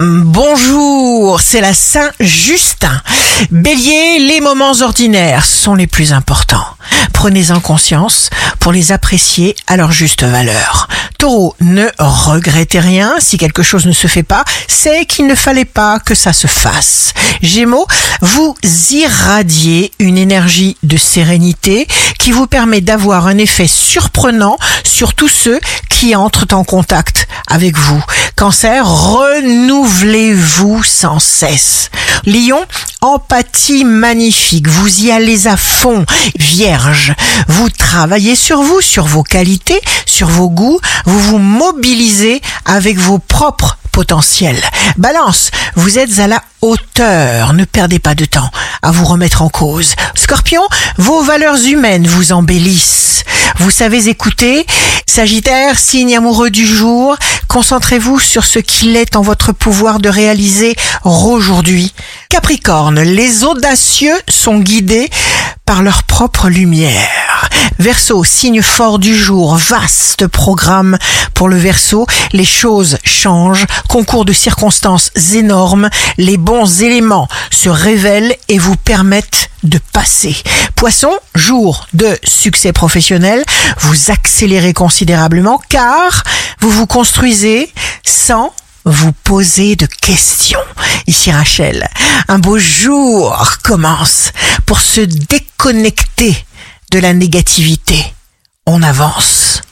Bonjour, c'est la Saint-Justin. Bélier, les moments ordinaires sont les plus importants. Prenez-en conscience pour les apprécier à leur juste valeur. Taureau, ne regrettez rien. Si quelque chose ne se fait pas, c'est qu'il ne fallait pas que ça se fasse. Gémeaux, vous irradiez une énergie de sérénité qui vous permet d'avoir un effet surprenant sur tous ceux qui entrent en contact avec vous. Cancer, renouvelez-vous sans cesse. Lion, empathie magnifique, vous y allez à fond. Vierge, vous travaillez sur vous, sur vos qualités, sur vos goûts, vous vous mobilisez avec vos propres potentiels. Balance, vous êtes à la hauteur, ne perdez pas de temps à vous remettre en cause. Scorpion, vos valeurs humaines vous embellissent. Vous savez écouter. Sagittaire, signe amoureux du jour, concentrez-vous sur ce qu'il est en votre pouvoir de réaliser aujourd'hui. Capricorne, les audacieux sont guidés par leur propre lumière. Verseau, signe fort du jour, vaste programme pour le Verseau. Les choses changent, concours de circonstances énormes, les bons éléments se révèlent et vous permettent de passer. Poisson, jour de succès professionnel, vous accélérez considérablement car vous vous construisez sans vous poser de questions. Ici Rachel, un beau jour commence pour se déconnecter de la négativité. On avance.